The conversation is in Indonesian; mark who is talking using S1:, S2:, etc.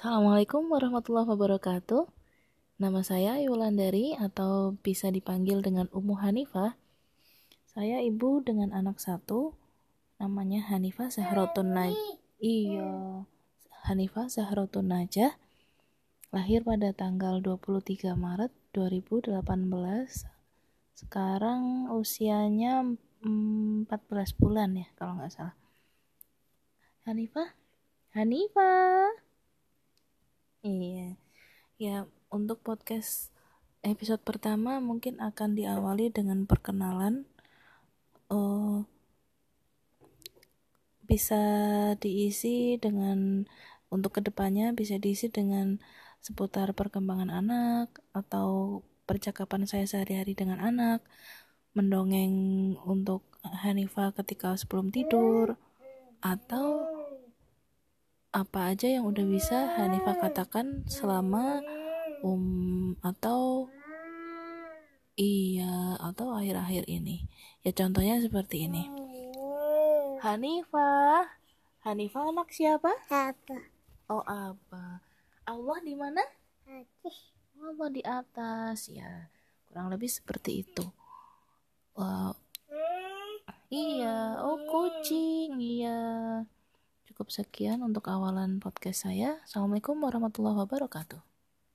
S1: Assalamualaikum warahmatullahi wabarakatuh. Nama saya Yulandari atau bisa dipanggil dengan Ummu Hanifah. Saya ibu dengan anak satu, namanya Hanifah Zahratun Najah. Iya, Hanifah Zahratun Najah. Lahir pada tanggal 23 Maret 2018. Sekarang usianya 14 bulan ya kalau nggak salah. Hanifah? Hanifah? Iya. Ya, untuk podcast episode pertama mungkin akan diawali dengan perkenalan. Uh, bisa diisi dengan untuk ke depannya bisa diisi dengan seputar perkembangan anak atau percakapan saya sehari-hari dengan anak, mendongeng untuk Hanifah ketika sebelum tidur, atau apa aja yang udah bisa Hanifah katakan selama um atau iya atau akhir-akhir ini? Ya contohnya seperti ini. Hanifah. Hanifah anak siapa?
S2: Apa?
S1: Oh apa? Allah di mana? Allah di atas. Ya kurang lebih seperti itu. Wow iya oh kucing iya Cukup sekian untuk awalan podcast saya. Assalamualaikum warahmatullahi wabarakatuh.